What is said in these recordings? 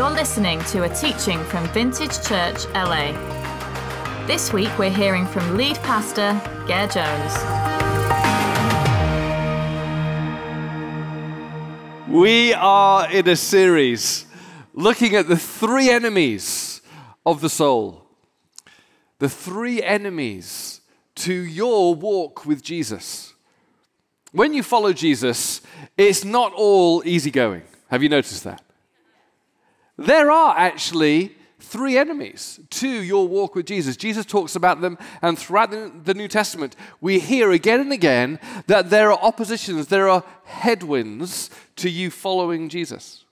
You're listening to a teaching from Vintage Church LA. This week we're hearing from lead pastor Gare Jones. We are in a series looking at the three enemies of the soul. The three enemies to your walk with Jesus. When you follow Jesus, it's not all easygoing. Have you noticed that? There are actually three enemies to your walk with Jesus. Jesus talks about them, and throughout the, New Testament, we hear again and again that there are oppositions, there are headwinds to you following Jesus.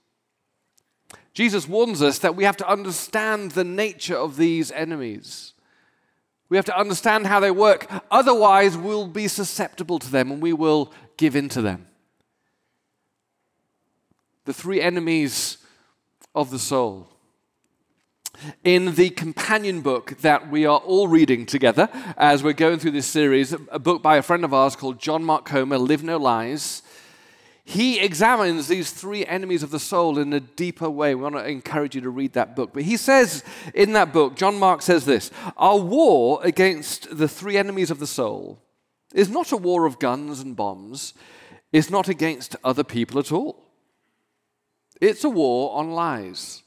Jesus warns us that we have to understand the nature of these enemies. We have to understand how they work. Otherwise, we'll be susceptible to them and we will give in to them. The three enemies of the soul. In the companion book that we are all reading together as we're going through this series, a book by a friend of ours called John Mark Comer, Live No Lies, he examines these three enemies of the soul in a deeper way. We want to encourage you to read that book. But he says in that book, John Mark says this Our war against the three enemies of the soul is not a war of guns and bombs, it's not against other people at all. It's a war on lies.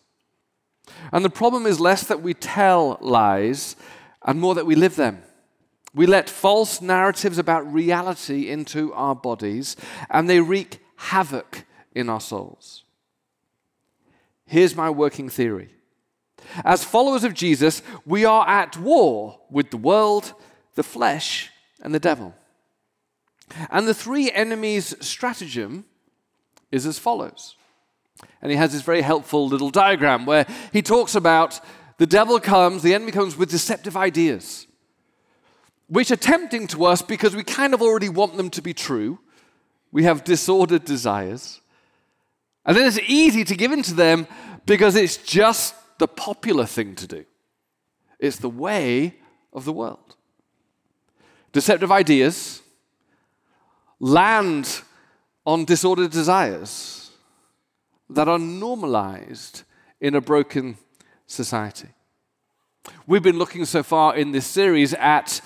And the problem is less that we tell lies and more that we live them. We let false narratives about reality into our bodies and they wreak havoc in our souls. Here's my working theory. As followers of Jesus, we are at war with the world, the flesh, and the devil. And the three enemies' stratagem is as follows and he has this very helpful little diagram where he talks about the devil comes, the enemy comes with deceptive ideas, which are tempting to us because we kind of already want them to be true. We have disordered desires. And then it's easy to give in to them because it's just the popular thing to do. It's the way of the world. Deceptive ideas land on disordered desires that are normalized in a broken society. We've been looking so far in this series at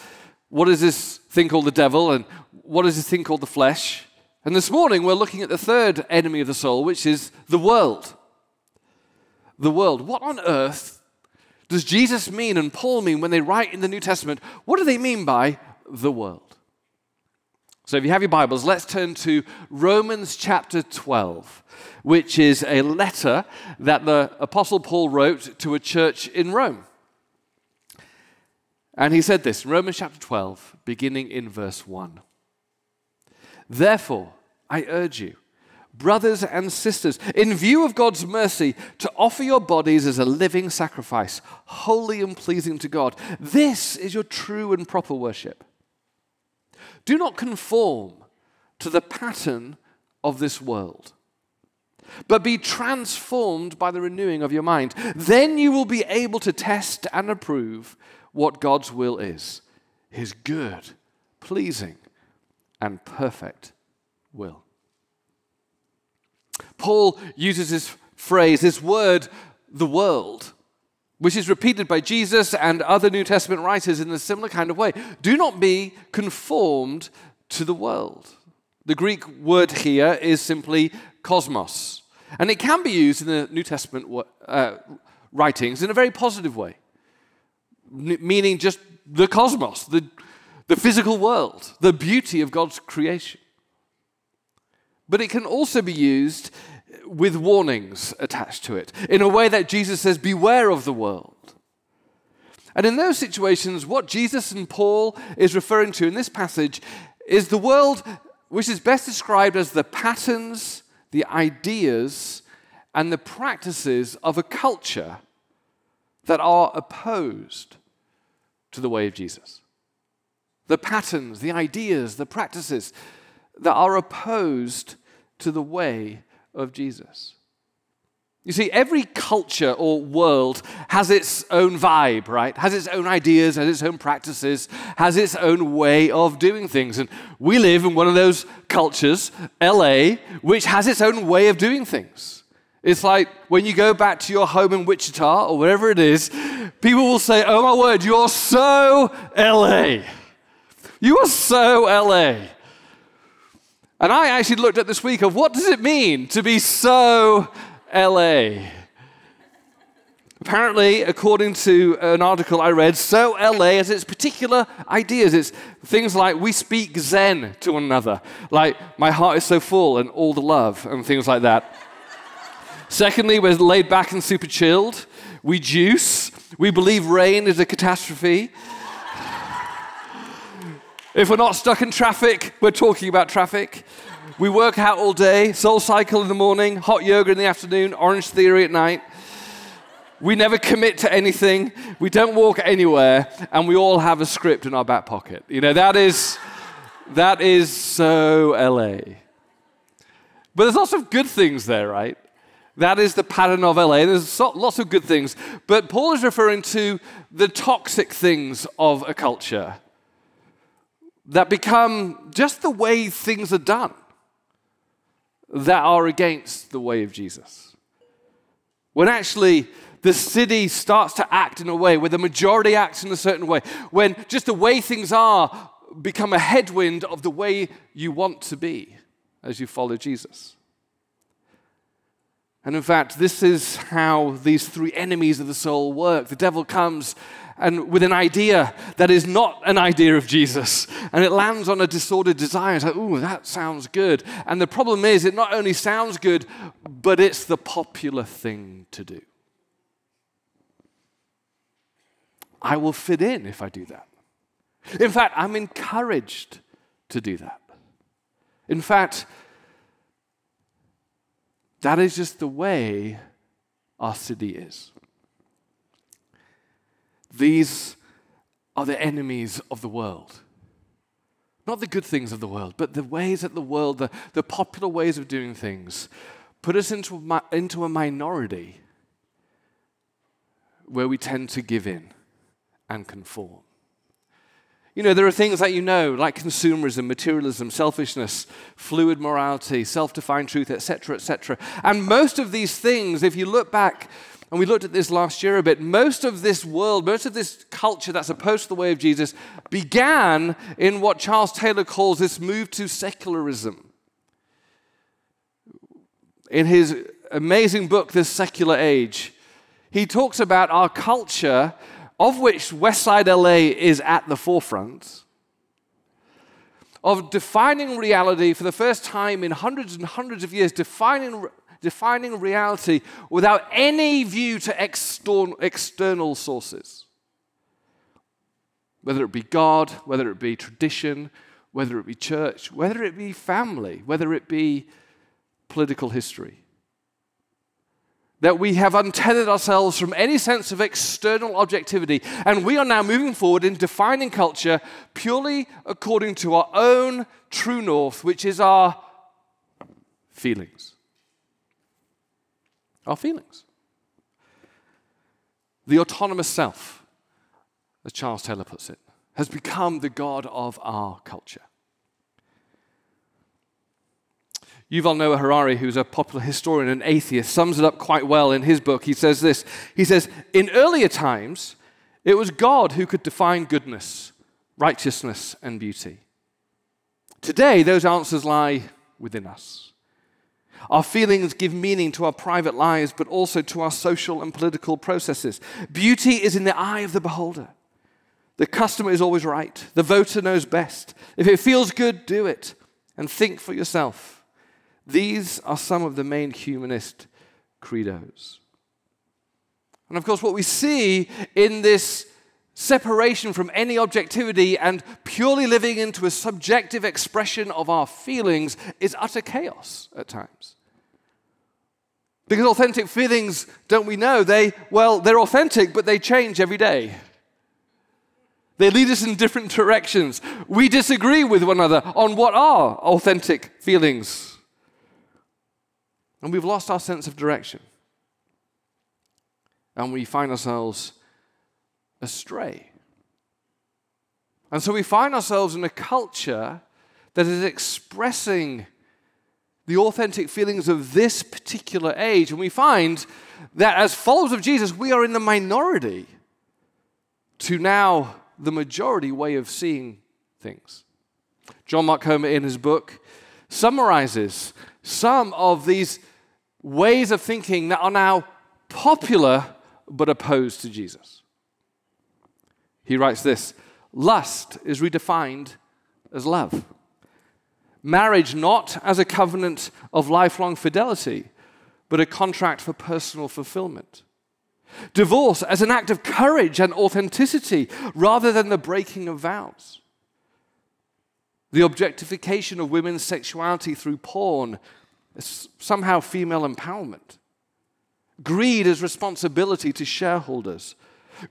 what is this thing called the devil and what is this thing called the flesh. And this morning we're looking at the third enemy of the soul, which is the world. The world. What on earth does Jesus mean and Paul mean when they write in the New Testament? What do they mean by the world? So if you have your Bibles, let's turn to Romans chapter 12 which is a letter that the Apostle Paul wrote to a church in Rome. And he said this Romans chapter 12, beginning in verse 1. Therefore, I urge you, brothers and sisters, in view of God's mercy, to offer your bodies as a living sacrifice, holy and pleasing to God. This is your true and proper worship. Do not conform to the pattern of this world but be transformed by the renewing of your mind. Then you will be able to test and approve what God's will is his good, pleasing, and perfect will. Paul uses this phrase, this word, the world, which is repeated by Jesus and other New Testament writers in a similar kind of way. Do not be conformed to the world. The Greek word here is simply cosmos. And it can be used in the New Testament uh, writings in a very positive way, meaning just the cosmos, the, the physical world, the beauty of God's creation. But it can also be used with warnings attached to it, in a way that Jesus says, Beware of the world. And in those situations, what Jesus and Paul is referring to in this passage is the world which is best described as the patterns the ideas and the practices of a culture that are opposed to the way of Jesus. The patterns, the ideas, the practices that are opposed to the way of Jesus. You see, every culture or world has its own vibe, right? Has its own ideas, has its own practices, has its own way of doing things. And we live in one of those cultures, LA, which has its own way of doing things. It's like when you go back to your home in Wichita or wherever it is, people will say, Oh my word, you're so LA. You are so LA. And I actually looked at this week of what does it mean to be so LA? Apparently, according to an article I read, so LA has its particular ideas. It's things like we speak Zen to one another, like my heart is so full and all the love, and things like that. Secondly, we're laid back and super chilled. We juice. We believe rain is a catastrophe. If we're not stuck in traffic, we're talking about traffic. We work out all day, soul cycle in the morning, hot yoga in the afternoon, orange theory at night. We never commit to anything. We don't walk anywhere, and we all have a script in our back pocket. You know, that is, that is so LA. But there's lots of good things there, right? That is the pattern of LA. There's lots of good things. But Paul is referring to the toxic things of a culture that become just the way things are done, that are against the way of Jesus. When actually the city starts to act in a way where the majority acts in a certain way, when just the way things are become a headwind of the way you want to be as you follow Jesus. And in fact, this is how these three enemies of the soul work. The devil comes and with an idea that is not an idea of Jesus, and it lands on a disordered desire. It's like, ooh, that sounds good. And the problem is, it not only sounds good, but it's the popular thing to do. I will fit in if I do that. In fact, I'm encouraged to do that. In fact, that is just the way our city is. These are the enemies of the world. Not the good things of the world, but the ways that the world, the, the popular ways of doing things, put us into a, into a minority where we tend to give in and conform. You know, there are things that you know, like consumerism, materialism, selfishness, fluid morality, self defined truth, etc., etc. And most of these things, if you look back, and we looked at this last year a bit, most of this world, most of this culture that's opposed to the way of Jesus began in what Charles Taylor calls this move to secularism. In his amazing book, This Secular Age, he talks about our culture of which Westside LA is at the forefront, of defining reality for the first time in hundreds and hundreds of years, defining, defining reality without any view to external, sources. Whether it be God, whether it be tradition, whether it be church, whether it be family, whether it be political history that we have untethered ourselves from any sense of external objectivity, and we are now moving forward in defining culture purely according to our own true north, which is our feelings. Our feelings. The autonomous self, as Charles Taylor puts it, has become the God of our culture. Yuval Noah Harari, who's a popular historian and atheist, sums it up quite well in his book. He says this He says, In earlier times, it was God who could define goodness, righteousness, and beauty. Today, those answers lie within us. Our feelings give meaning to our private lives, but also to our social and political processes. Beauty is in the eye of the beholder. The customer is always right. The voter knows best. If it feels good, do it and think for yourself. These are some of the main humanist credos. And of course, what we see in this separation from any objectivity and purely living into a subjective expression of our feelings is utter chaos at times. Because authentic feelings, don't we know, they, well, they're authentic, but they change every day. They lead us in different directions. We disagree with one another on what are authentic feelings and we've lost our sense of direction. And we find ourselves astray. And so we find ourselves in a culture that is expressing the authentic feelings of this particular age. And we find that as followers of Jesus, we are in the minority to now the majority way of seeing things. John Mark Comer, in his book, summarizes some of these ways of thinking that are now popular but opposed to Jesus. He writes this Lust is redefined as love. Marriage not as a covenant of lifelong fidelity, but a contract for personal fulfillment. Divorce as an act of courage and authenticity rather than the breaking of vows. The objectification of women's sexuality through porn is somehow female empowerment. Greed as responsibility to shareholders.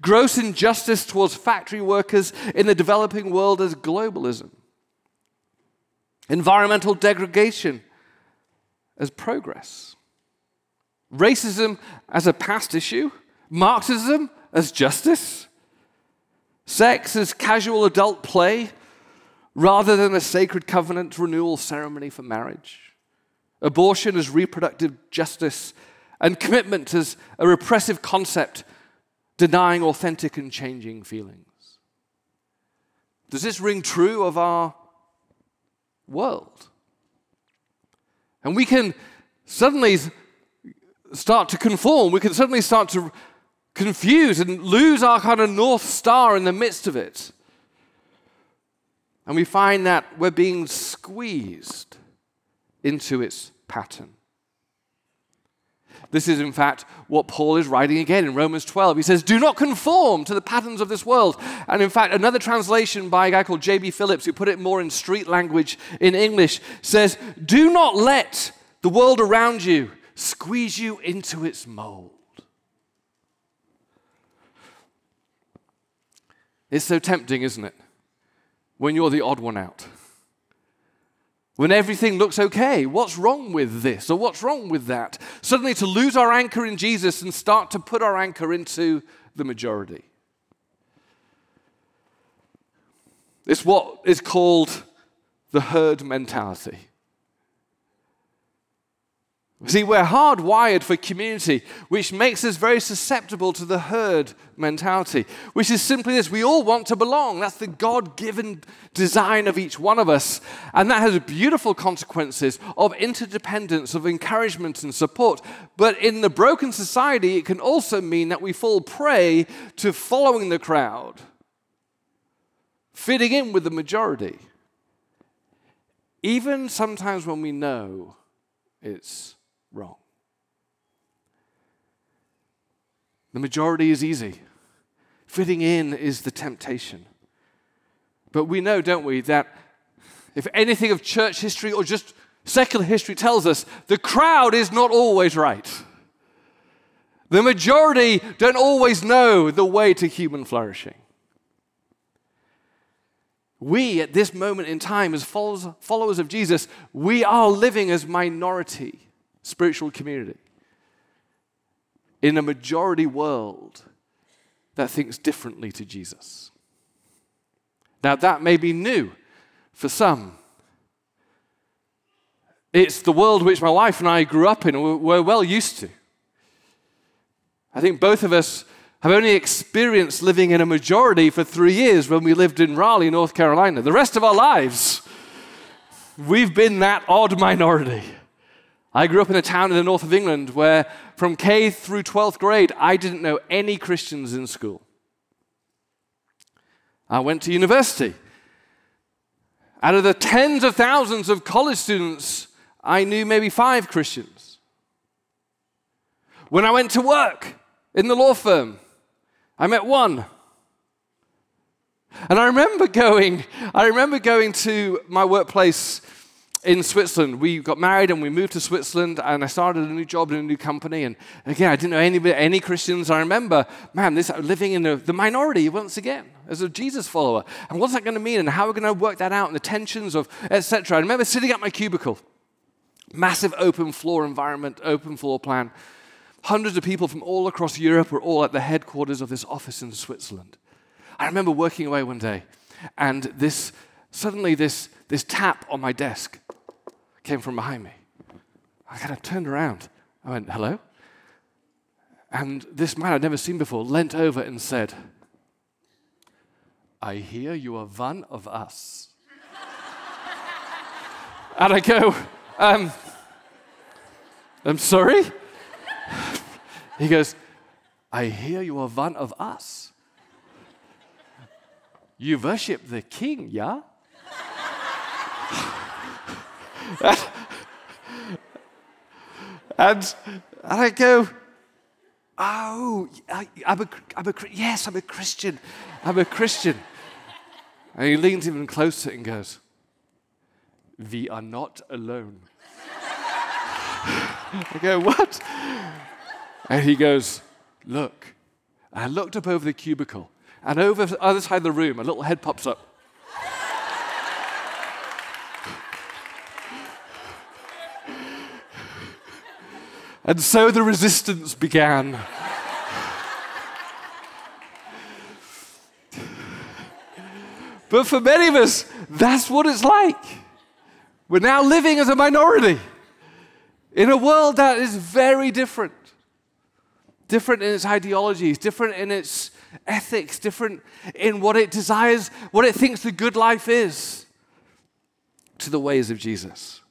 Gross injustice towards factory workers in the developing world as globalism. Environmental degradation as progress. Racism as a past issue Marxism as justice, sex as casual adult play rather than a sacred covenant renewal ceremony for marriage, abortion as reproductive justice, and commitment as a repressive concept denying authentic and changing feelings. Does this ring true of our world? And we can suddenly start to conform. We can suddenly start to confuse and lose our kind of North Star in the midst of it. And we find that we're being squeezed into its pattern. This is, in fact, what Paul is writing again in Romans 12. He says, Do not conform to the patterns of this world. And in fact, another translation by a guy called J.B. Phillips, who put it more in street language in English, says, Do not let the world around you squeeze you into its mold. It's so tempting, isn't it? When you're the odd one out. When everything looks okay, what's wrong with this or what's wrong with that? Suddenly to lose our anchor in Jesus and start to put our anchor into the majority. It's what is called the herd mentality. See, we're hardwired for community, which makes us very susceptible to the herd mentality, which is simply this we all want to belong. That's the God given design of each one of us. And that has beautiful consequences of interdependence, of encouragement and support. But in the broken society, it can also mean that we fall prey to following the crowd, fitting in with the majority, even sometimes when we know it's wrong. The majority is easy, fitting in is the temptation. But we know, don't we, that if anything of church history or just secular history tells us, the crowd is not always right. The majority don't always know the way to human flourishing. We, at this moment in time, as followers of Jesus, we are living as minority spiritual community in a majority world that thinks differently to Jesus. Now, that may be new for some. It's the world which my wife and I grew up in, and we're well used to. I think both of us have only experienced living in a majority for three years when we lived in Raleigh, North Carolina. The rest of our lives, we've been that odd minority. I grew up in a town in the north of England where, from K through 12th grade, I didn't know any Christians in school. I went to university. Out of the tens of thousands of college students, I knew maybe five Christians. When I went to work in the law firm, I met one. And I remember going, I remember going to my workplace in Switzerland. We got married and we moved to Switzerland, and I started a new job in a new company. And again, I didn't know any, any Christians. I remember, man, this uh, living in the, the minority once again as a Jesus follower. And what's that going to mean? And how are we going to work that out? And the tensions of etc. I remember sitting at my cubicle, massive open floor environment, open floor plan. Hundreds of people from all across Europe were all at the headquarters of this office in Switzerland. I remember working away one day, and this suddenly this, this tap on my desk came from behind me. I kind of turned around. I went, hello? And this man I'd never seen before leant over and said, I hear you are one of us. and I go, um, I'm sorry? he goes, I hear you are one of us. You worship the king, yeah? and, and I go, Oh, I, am a, I'm a, yes, I'm a Christian. I'm a Christian. And he leans even closer and goes, We are not alone. I go, What? And he goes, Look. I looked up over the cubicle, and over the other side of the room, a little head pops up. And so the resistance began. but for many of us, that's what it's like. We're now living as a minority in a world that is very different. Different in its ideologies, different in its ethics, different in what it desires, what it thinks the good life is, to the ways of Jesus.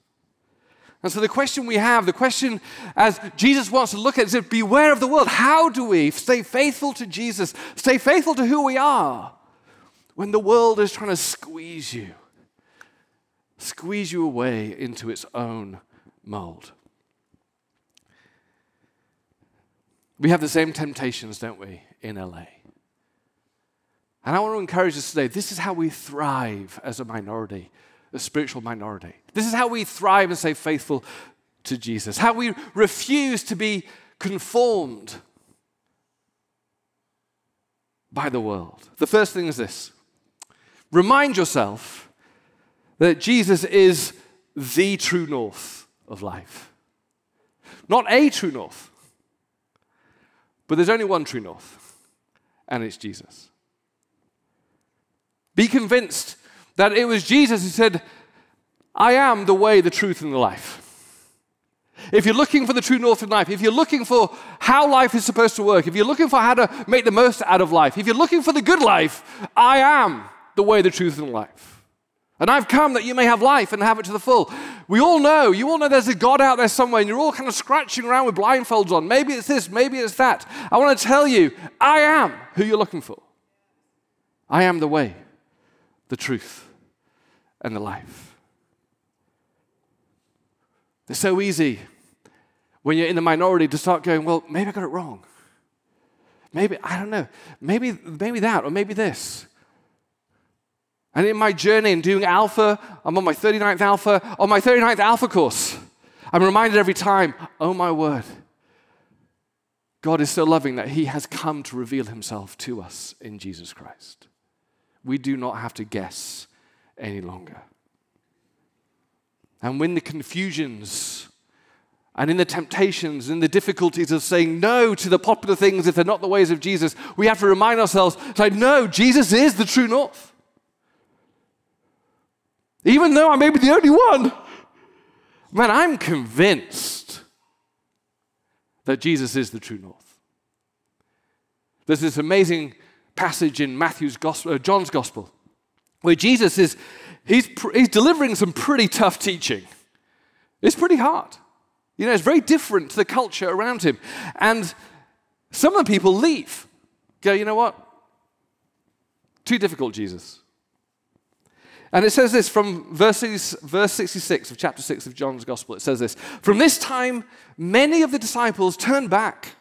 And so the question we have, the question as Jesus wants to look at is beware of the world. How do we stay faithful to Jesus, stay faithful to who we are when the world is trying to squeeze you, squeeze you away into its own mold? We have the same temptations, don't we, in LA? And I want to encourage us today this is how we thrive as a minority a spiritual minority. This is how we thrive and stay faithful to Jesus, how we refuse to be conformed by the world. The first thing is this remind yourself that Jesus is the true north of life. Not a true north, but there's only one true north, and it's Jesus. Be convinced that it was Jesus who said, I am the way, the truth, and the life. If you're looking for the true north in life, if you're looking for how life is supposed to work, if you're looking for how to make the most out of life, if you're looking for the good life, I am the way, the truth, and the life. And I've come that you may have life and have it to the full. We all know, you all know there's a God out there somewhere, and you're all kind of scratching around with blindfolds on. Maybe it's this, maybe it's that. I want to tell you, I am who you're looking for. I am the way, the truth, and the life. It's so easy when you're in the minority to start going, well, maybe I got it wrong. Maybe, I don't know, maybe, maybe that, or maybe this. And in my journey in doing Alpha, I'm on my 39th Alpha, on my 39th Alpha course, I'm reminded every time, oh my word, God is so loving that He has come to reveal Himself to us in Jesus Christ. We do not have to guess any longer. And when the confusions and in the temptations and the difficulties of saying no to the popular things if they're not the ways of Jesus, we have to remind ourselves, say, no, Jesus is the true north. Even though I may be the only one, man, I'm convinced that Jesus is the true north. There's this amazing passage in Matthew's gospel, uh, John's gospel, where Jesus is he's, he's delivering some pretty tough teaching. It's pretty hard. You know, it's very different to the culture around him. And some of the people leave. Go, you know what? Too difficult, Jesus. And it says this from verses, verse 66 of chapter 6 of John's Gospel. It says this From this time, many of the disciples turned back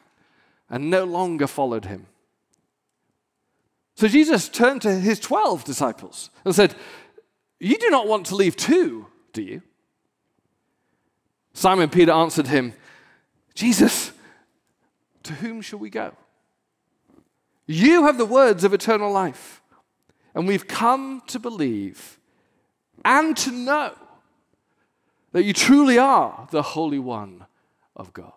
and no longer followed him. So Jesus turned to his 12 disciples and said, You do not want to leave too, do you? Simon Peter answered him, Jesus, to whom shall we go? You have the words of eternal life, and we've come to believe and to know that you truly are the Holy One of God.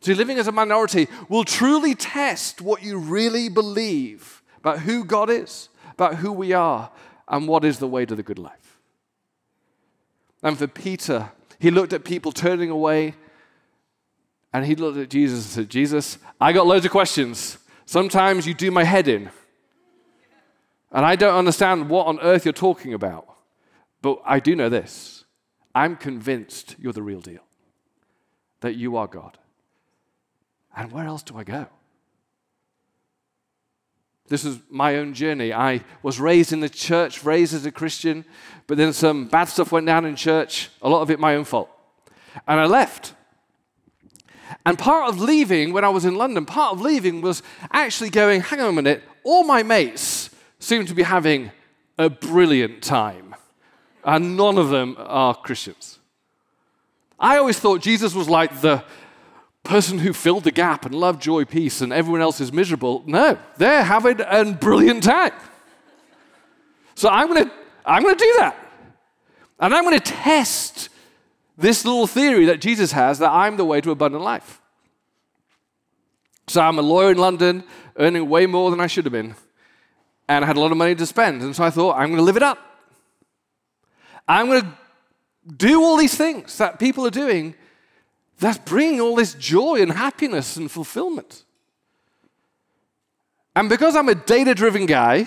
So, living as a minority will truly test what you really believe about who God is, about who we are, and what is the way to the good life. And for Peter, He looked at people turning away and he looked at Jesus and said, Jesus, I got loads of questions. Sometimes you do my head in. And I don't understand what on earth you're talking about. But I do know this I'm convinced you're the real deal, that you are God. And where else do I go? This is my own journey. I was raised in the church, raised as a Christian, but then some bad stuff went down in church, a lot of it my own fault. And I left. And part of leaving, when I was in London, part of leaving was actually going, hang on a minute, all my mates seem to be having a brilliant time, and none of them are Christians. I always thought Jesus was like the person who filled the gap and loved joy, peace, and everyone else is miserable. No, they're having a brilliant time. So I'm going to I'm going to do that. And I'm going to test this little theory that Jesus has that I'm the way to abundant life. So I'm a lawyer in London, earning way more than I should have been, and I had a lot of money to spend. And so I thought, I'm going to live it up. I'm going to do all these things that people are doing that's bringing all this joy and happiness and fulfillment. And because I'm a data driven guy,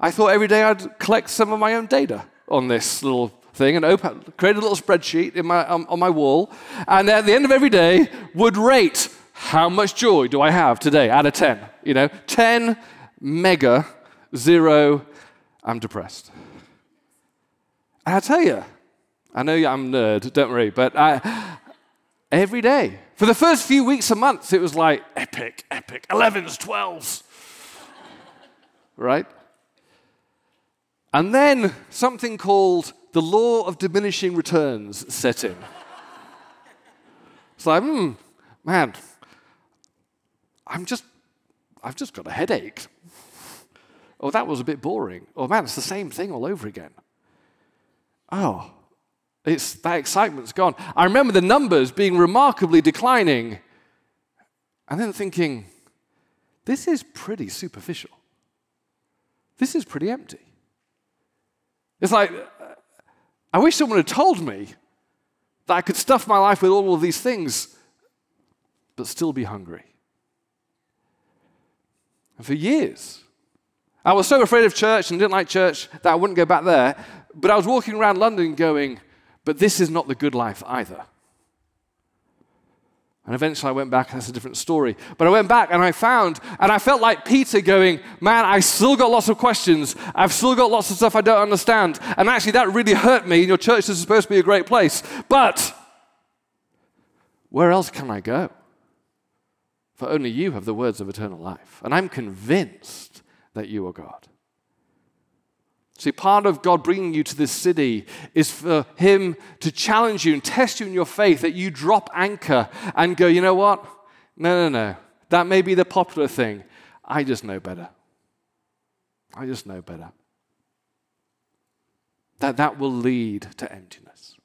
I thought every day I'd collect some of my own data on this little thing and open, create a little spreadsheet my, um, on my wall. And at the end of every day, would rate how much joy do I have today out of 10? You know, 10 mega, zero, I'm depressed. And I tell you, I know I'm a nerd, don't worry, but I, every day. For the first few weeks a month, it was like epic, epic, 11s, 12s. right? And then something called the law of diminishing returns set in. it's like, hmm, man, I'm just, I've just got a headache. Oh, that was a bit boring. Oh, man, it's the same thing all over again. Oh, it's, that excitement's gone. I remember the numbers being remarkably declining, and then thinking, this is pretty superficial. This is pretty empty. It's like, I wish someone had told me that I could stuff my life with all of these things, but still be hungry. And for years, I was so afraid of church and didn't like church that I wouldn't go back there. But I was walking around London going, but this is not the good life either. And eventually I went back, and that's a different story. But I went back and I found, and I felt like Peter going, Man, I still got lots of questions. I've still got lots of stuff I don't understand. And actually, that really hurt me. And your church is supposed to be a great place. But where else can I go? For only you have the words of eternal life. And I'm convinced that you are God. See, part of God bringing you to this city is for Him to challenge you and test you in your faith that you drop anchor and go, you know what? No, no, no. That may be the popular thing. I just know better. I just know better. That that will lead to emptiness.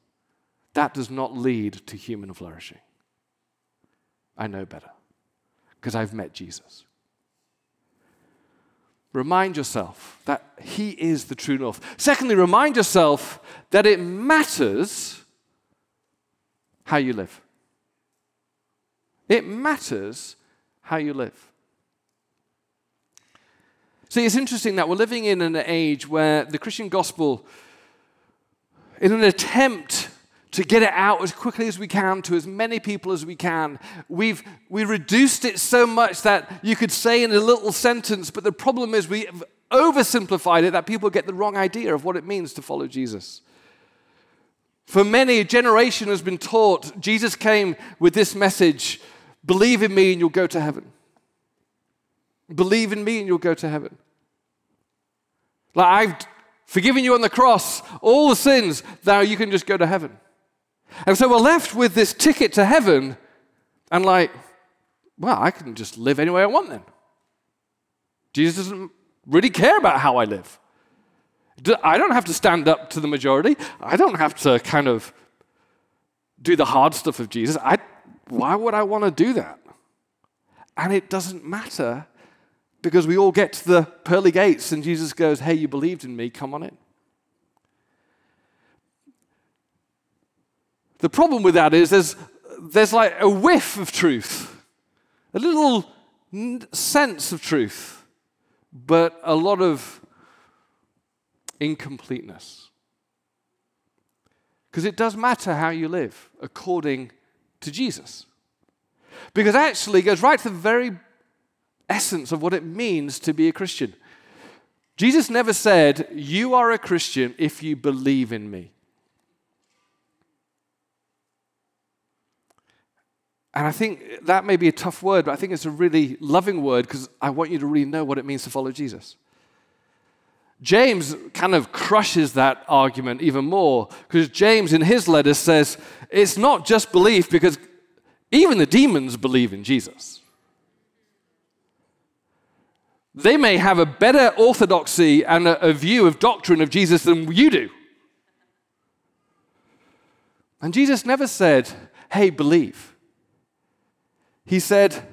That does not lead to human flourishing. I know better because I've met Jesus. Remind yourself that He is the true north. Secondly, remind yourself that it matters how you live. It matters how you live. See, it's interesting that we're living in an age where the Christian gospel, in an attempt to get it out as quickly as we can to as many people as we can. We've we reduced it so much that you could say in a little sentence, but the problem is we've oversimplified it that people get the wrong idea of what it means to follow Jesus. For many, a generation has been taught Jesus came with this message believe in me and you'll go to heaven. Believe in me and you'll go to heaven. Like I've forgiven you on the cross, all the sins, now you can just go to heaven. And so we're left with this ticket to heaven and like, well, I can just live any way I want then. Jesus doesn't really care about how I live. I don't have to stand up to the majority. I don't have to kind of do the hard stuff of Jesus. I, why would I want to do that? And it doesn't matter because we all get to the pearly gates and Jesus goes, Hey, you believed in me, come on in. The problem with that is there's, there's like a whiff of truth, a little sense of truth, but a lot of incompleteness. Because it does matter how you live according to Jesus. Because actually, it goes right to the very essence of what it means to be a Christian. Jesus never said, You are a Christian if you believe in me. And I think that may be a tough word, but I think it's a really loving word because I want you to really know what it means to follow Jesus. James kind of crushes that argument even more because James, in his letter, says it's not just belief because even the demons believe in Jesus. They may have a better orthodoxy and a, view of doctrine of Jesus than you do. And Jesus never said, hey, believe. He said,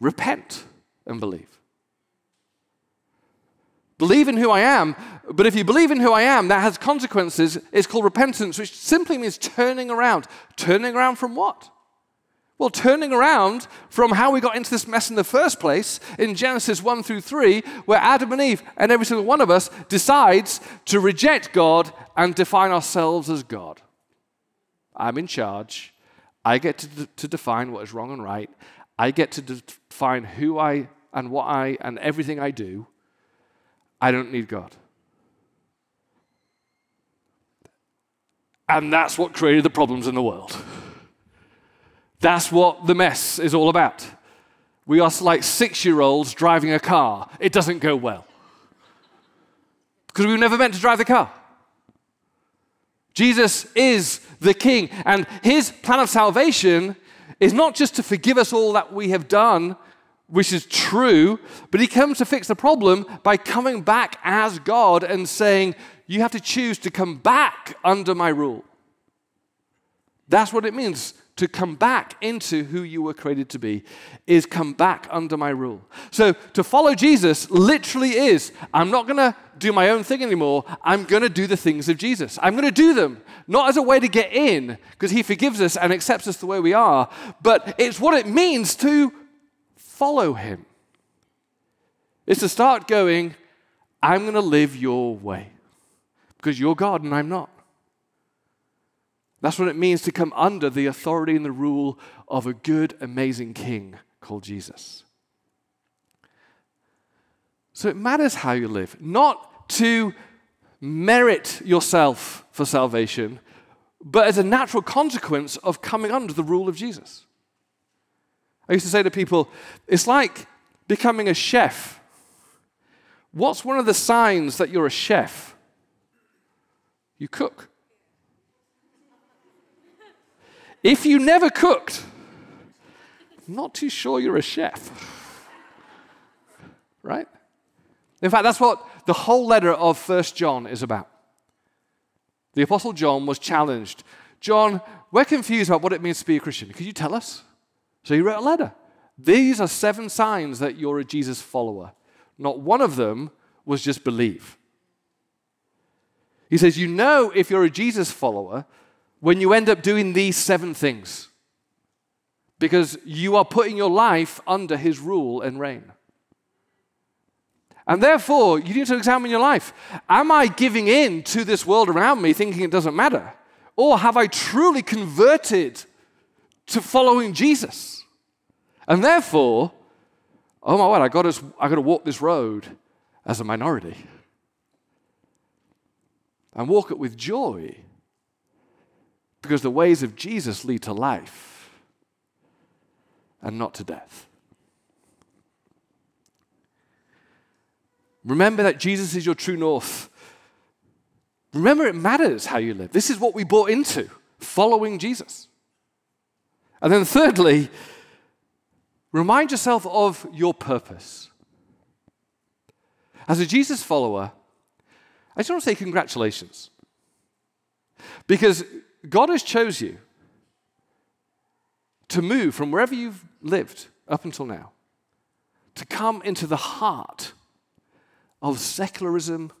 repent and believe. Believe in who I am, but if you believe in who I am, that has consequences. It's called repentance, which simply means turning around. Turning around from what? Well, turning around from how we got into this mess in the first place in Genesis 1 through 3, where Adam and Eve and every single one of us decides to reject God and define ourselves as God. I'm in charge. I get to, to define what is wrong and right. I get to define who I and what I and everything I do. I don't need God. And that's what created the problems in the world. That's what the mess is all about. We are like six year olds driving a car. It doesn't go well. Because we were never meant to drive the car. Jesus is the King, and his plan of salvation is not just to forgive us all that we have done, which is true, but he comes to fix the problem by coming back as God and saying, You have to choose to come back under my rule. That's what it means to come back into who you were created to be, is come back under my rule. So to follow Jesus literally is I'm not going to do my own thing anymore. I'm going to do the things of Jesus. I'm going to do them, not as a way to get in, because he forgives us and accepts us the way we are, but it's what it means to follow him. It's to start going, I'm going to live your way, because you're God and I'm not. That's what it means to come under the authority and the rule of a good, amazing king called Jesus. So it matters how you live, not to merit yourself for salvation, but as a natural consequence of coming under the rule of Jesus. I used to say to people, it's like becoming a chef. What's one of the signs that you're a chef? You cook. If you never cooked, I'm not too sure you're a chef. Right? In fact, that's what the whole letter of First John is about. The Apostle John was challenged. John, we're confused about what it means to be a Christian. Could you tell us? So he wrote a letter. These are seven signs that you're a Jesus follower. Not one of them was just believe. He says, You know if you're a Jesus follower when you end up doing these seven things because you are putting your life under his rule and reign. And therefore, you need to examine your life. Am I giving in to this world around me thinking it doesn't matter? Or have I truly converted to following Jesus? And therefore, oh my word, I got I got to walk this road as a minority. And walk it with joy because the ways of Jesus lead to life and not to death. Remember that Jesus is your true north. Remember, it matters how you live. This is what we bought into following Jesus. And then, thirdly, remind yourself of your purpose. As a Jesus follower, I just want to say congratulations. Because God has chose you to move from wherever you've lived up until now, to come into the heart of secularism,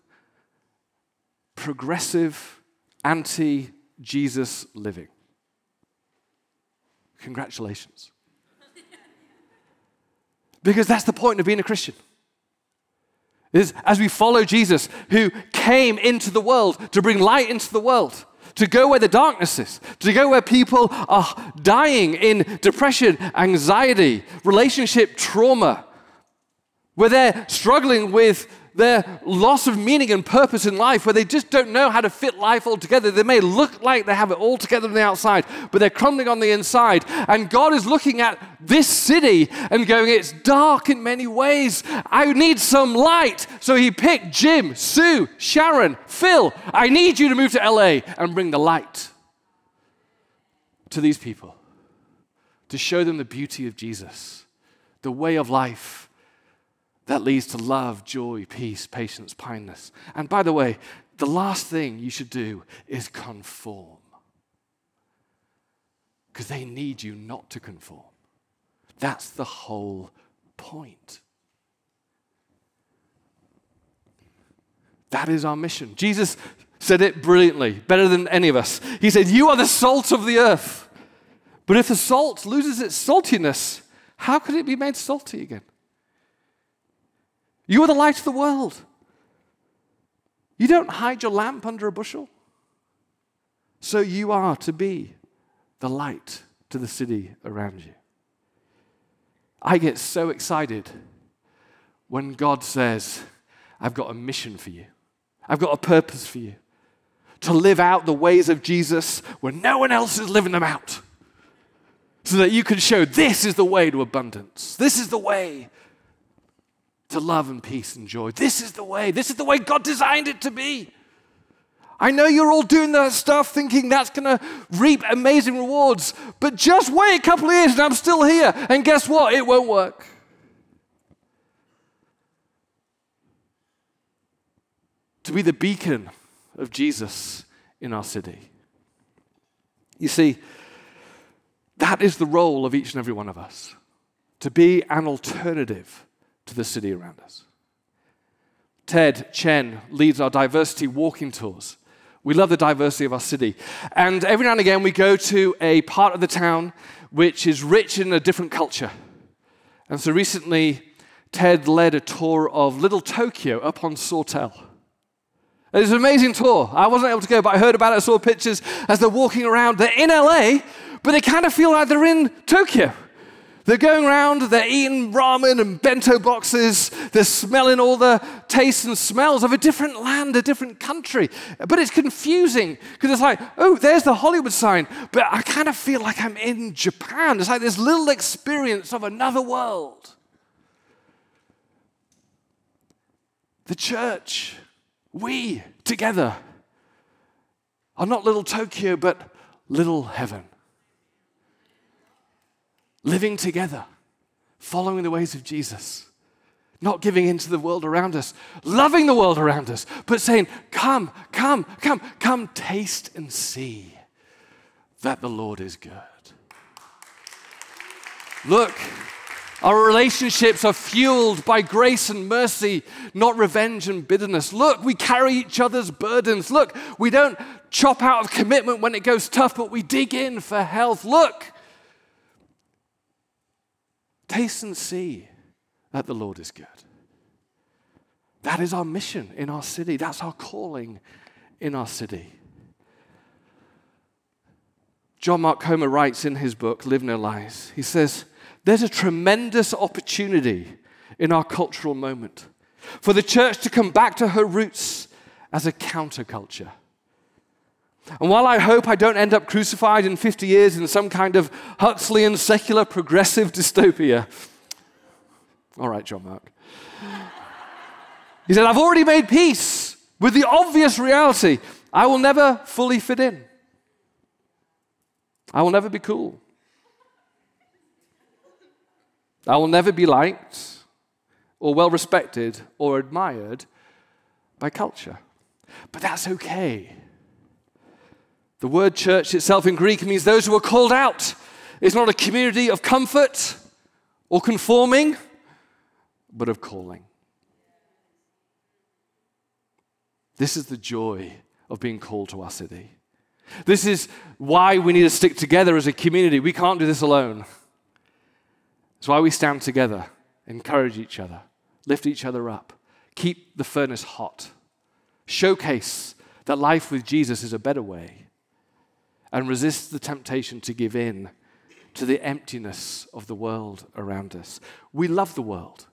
progressive, anti Jesus living. Congratulations. because that's the point of being a Christian. Is as we follow Jesus, who came into the world to bring light into the world, to go where the darkness is, to go where people are dying in depression, anxiety, relationship trauma, where they're struggling with their loss of meaning and purpose in life, where they just don't know how to fit life all together. They may look like they have it all together on the outside, but they're crumbling on the inside. And God is looking at this city and going, It's dark in many ways. I need some light. So he picked Jim, Sue, Sharon, Phil. I need you to move to LA and bring the light to these people, to show them the beauty of Jesus, the way of life that leads to love, joy, peace, patience, kindness. And by the way, the last thing you should do is conform. Because they need you not to conform. That's the whole point. That is our mission. Jesus said it brilliantly, better than any of us. He said, You are the salt of the earth. But if the salt loses its saltiness, how could it be made salty again? You are the light of the world. You don't hide your lamp under a bushel. So you are to be the light to the city around you. I get so excited when God says, I've got a mission for you, I've got a purpose for you to live out the ways of Jesus when no one else is living them out. So that you can show this is the way to abundance. This is the way to love and peace and joy. This is the way. This is the way God designed it to be. I know you're all doing that stuff thinking that's going to reap amazing rewards, but just wait a couple of years and I'm still here. And guess what? It won't work. To be the beacon of Jesus in our city. You see, that is the role of each and every one of us to be an alternative to the city around us. Ted Chen leads our diversity walking tours. We love the diversity of our city. And every now and again, we go to a part of the town which is rich in a different culture. And so recently, Ted led a tour of Little Tokyo up on Sawtelle. It was an amazing tour. I wasn't able to go, but I heard about it. I saw pictures as they're walking around. They're in LA, but they kind of feel like they're in Tokyo. They're going around, they're eating ramen and bento boxes, they're smelling all the tastes and smells of a different land, a different country. But it's confusing because it's like, oh, there's the Hollywood sign, but I kind of feel like I'm in Japan. It's like this little experience of another world. The church, we together, are not little Tokyo, but little heaven living together, following the ways of Jesus, not giving in to the world around us, loving the world around us, but saying, Come, come, come, come, taste and see that the Lord is good. Look, our relationships are fueled by grace and mercy, not revenge and bitterness. Look, we carry each other's burdens. Look, we don't chop out of commitment when it goes tough, but we dig in for health. Look, Taste and see that the Lord is good. That is our mission in our city. That's our calling in our city. John Mark Comer writes in his book, Live No Lies, he says, There's a tremendous opportunity in our cultural moment for the church to come back to her roots as a counterculture. And while I hope I don't end up crucified in 50 years in some kind of Huxleyan secular progressive dystopia, all right, John Mark. He said, I've already made peace with the obvious reality I will never fully fit in. I will never be cool. I will never be liked or well respected or admired by culture. But that's okay the word church itself in Greek means those who are called out. It's not a community of comfort or conforming, but of calling. This is the joy of being called to our city. This is why we need to stick together as a community. We can't do this alone. It's why we stand together, encourage each other, lift each other up, keep the furnace hot, showcase that life with Jesus is a better way, and resist the temptation to give in to the emptiness of the world around us. We love the world.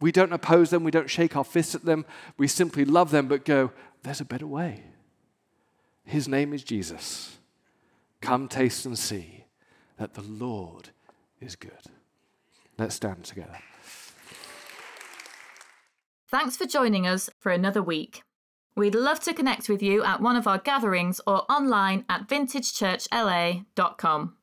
We don't oppose them, we don't shake our fists at them, we simply love them, but go, there's a better way. His name is Jesus. Come taste and see that the Lord is good. Let's stand together. Thanks for joining us for another week. We'd love to connect with you at one of our gatherings or online at vintagechurchla.com.